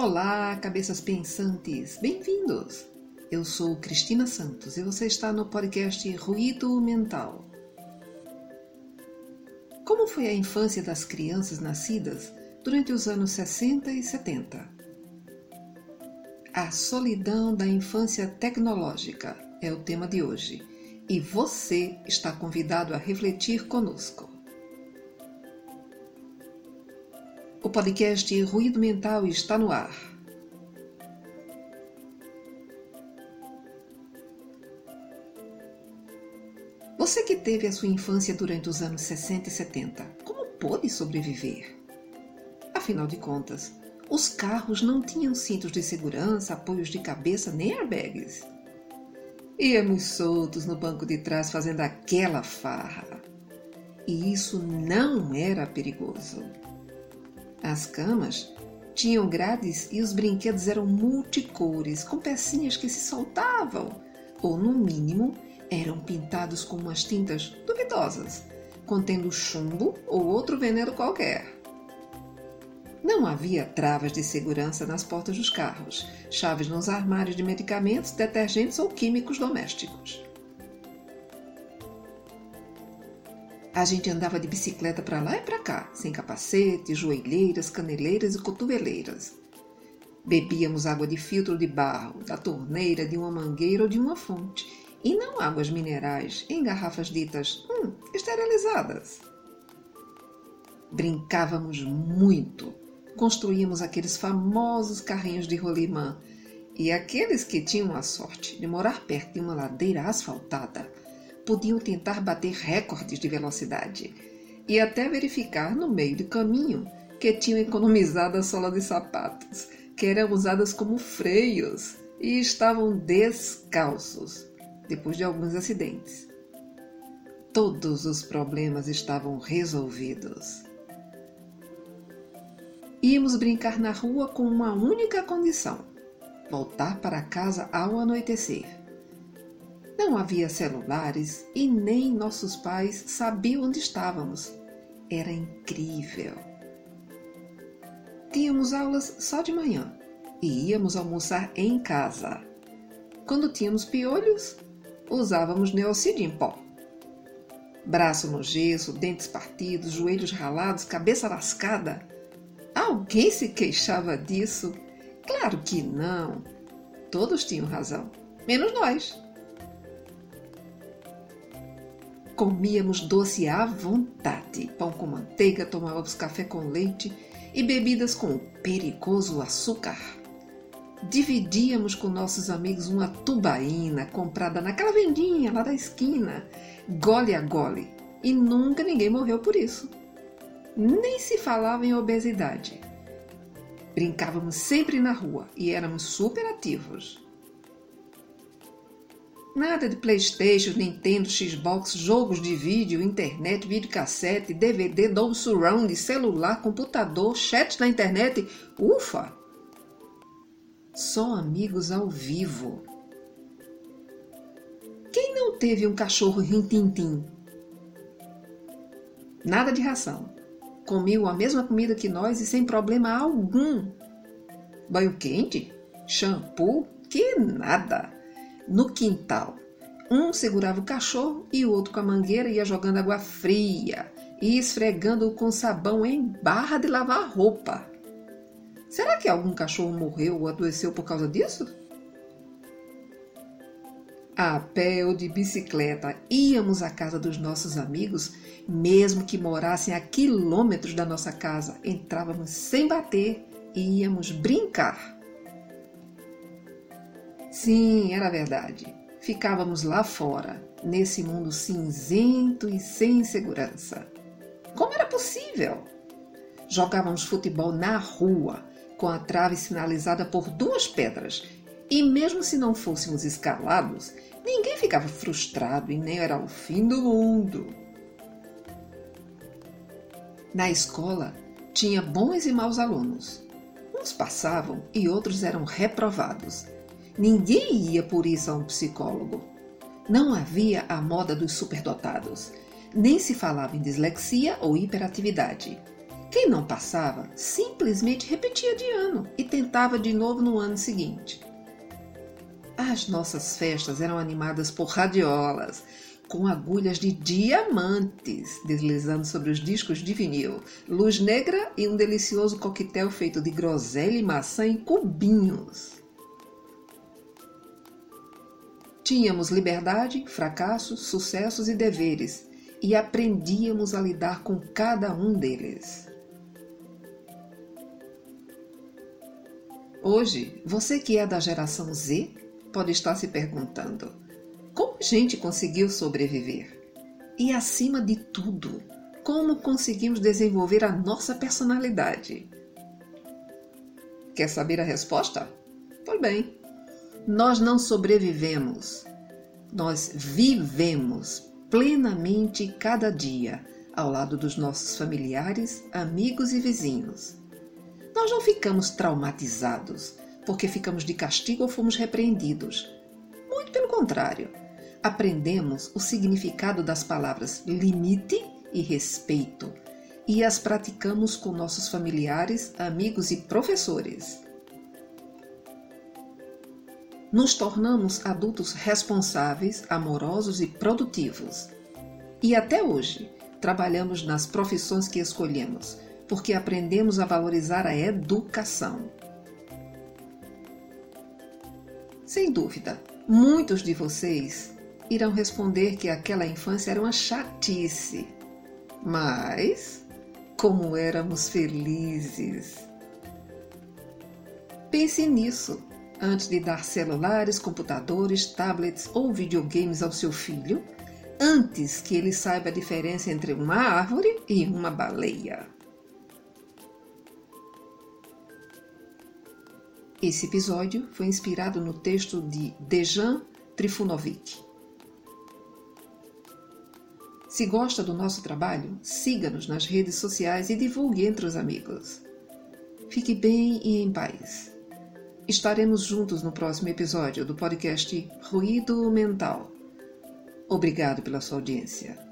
Olá, cabeças pensantes, bem-vindos! Eu sou Cristina Santos e você está no podcast Ruído Mental. Como foi a infância das crianças nascidas durante os anos 60 e 70? A solidão da infância tecnológica é o tema de hoje e você está convidado a refletir conosco. O podcast Ruído Mental está no ar. Você que teve a sua infância durante os anos 60 e 70, como pôde sobreviver? Afinal de contas, os carros não tinham cintos de segurança, apoios de cabeça nem airbags. Íamos soltos no banco de trás fazendo aquela farra. E isso não era perigoso. As camas tinham grades e os brinquedos eram multicores, com pecinhas que se soltavam, ou no mínimo eram pintados com umas tintas duvidosas, contendo chumbo ou outro veneno qualquer. Não havia travas de segurança nas portas dos carros, chaves nos armários de medicamentos, detergentes ou químicos domésticos. A gente andava de bicicleta para lá e para cá, sem capacete, joelheiras, caneleiras e cotoveleiras. Bebíamos água de filtro de barro, da torneira, de uma mangueira ou de uma fonte, e não águas minerais em garrafas ditas hum, esterilizadas. Brincávamos muito, construíamos aqueles famosos carrinhos de rolimã, e aqueles que tinham a sorte de morar perto de uma ladeira asfaltada podiam tentar bater recordes de velocidade e até verificar no meio do caminho que tinham economizado a sola de sapatos, que eram usadas como freios e estavam descalços depois de alguns acidentes. Todos os problemas estavam resolvidos. Íamos brincar na rua com uma única condição: voltar para casa ao anoitecer. Não havia celulares e nem nossos pais sabiam onde estávamos. Era incrível. Tínhamos aulas só de manhã e íamos almoçar em casa. Quando tínhamos piolhos, usávamos neocídio em pó. Braço no gesso, dentes partidos, joelhos ralados, cabeça lascada. Alguém se queixava disso? Claro que não. Todos tinham razão, menos nós. Comíamos doce à vontade, pão com manteiga, tomávamos café com leite e bebidas com perigoso açúcar. Dividíamos com nossos amigos uma tubaína comprada naquela vendinha lá da esquina, gole a gole, e nunca ninguém morreu por isso. Nem se falava em obesidade. Brincávamos sempre na rua e éramos super ativos. Nada de Playstation, Nintendo, Xbox, jogos de vídeo, internet, videocassete, DVD, Dolby Surround, celular, computador, chat na internet. Ufa! Só amigos ao vivo. Quem não teve um cachorro rintintim? Nada de ração. Comiam a mesma comida que nós e sem problema algum. Banho quente? Shampoo? Que nada! No quintal. Um segurava o cachorro e o outro com a mangueira ia jogando água fria e esfregando-o com sabão em barra de lavar roupa. Será que algum cachorro morreu ou adoeceu por causa disso? A pé ou de bicicleta íamos à casa dos nossos amigos, mesmo que morassem a quilômetros da nossa casa. Entrávamos sem bater e íamos brincar. Sim, era verdade. Ficávamos lá fora, nesse mundo cinzento e sem segurança. Como era possível? Jogávamos futebol na rua, com a trave sinalizada por duas pedras, e mesmo se não fôssemos escalados, ninguém ficava frustrado e nem era o fim do mundo. Na escola, tinha bons e maus alunos. Uns passavam e outros eram reprovados Ninguém ia por isso a um psicólogo. Não havia a moda dos superdotados. Nem se falava em dislexia ou hiperatividade. Quem não passava simplesmente repetia de ano e tentava de novo no ano seguinte. As nossas festas eram animadas por radiolas, com agulhas de diamantes deslizando sobre os discos de vinil, luz negra e um delicioso coquetel feito de groselha e maçã em cubinhos. Tínhamos liberdade, fracassos, sucessos e deveres, e aprendíamos a lidar com cada um deles. Hoje, você que é da geração Z pode estar se perguntando: como a gente conseguiu sobreviver? E acima de tudo, como conseguimos desenvolver a nossa personalidade? Quer saber a resposta? Pois bem, nós não sobrevivemos, nós vivemos plenamente cada dia ao lado dos nossos familiares, amigos e vizinhos. Nós não ficamos traumatizados porque ficamos de castigo ou fomos repreendidos. Muito pelo contrário aprendemos o significado das palavras limite e respeito e as praticamos com nossos familiares, amigos e professores. Nos tornamos adultos responsáveis, amorosos e produtivos. E até hoje, trabalhamos nas profissões que escolhemos, porque aprendemos a valorizar a educação. Sem dúvida, muitos de vocês irão responder que aquela infância era uma chatice. Mas como éramos felizes! Pense nisso antes de dar celulares, computadores, tablets ou videogames ao seu filho, antes que ele saiba a diferença entre uma árvore e uma baleia. Esse episódio foi inspirado no texto de Dejan Trifunovic. Se gosta do nosso trabalho, siga-nos nas redes sociais e divulgue entre os amigos. Fique bem e em paz. Estaremos juntos no próximo episódio do podcast Ruído Mental. Obrigado pela sua audiência.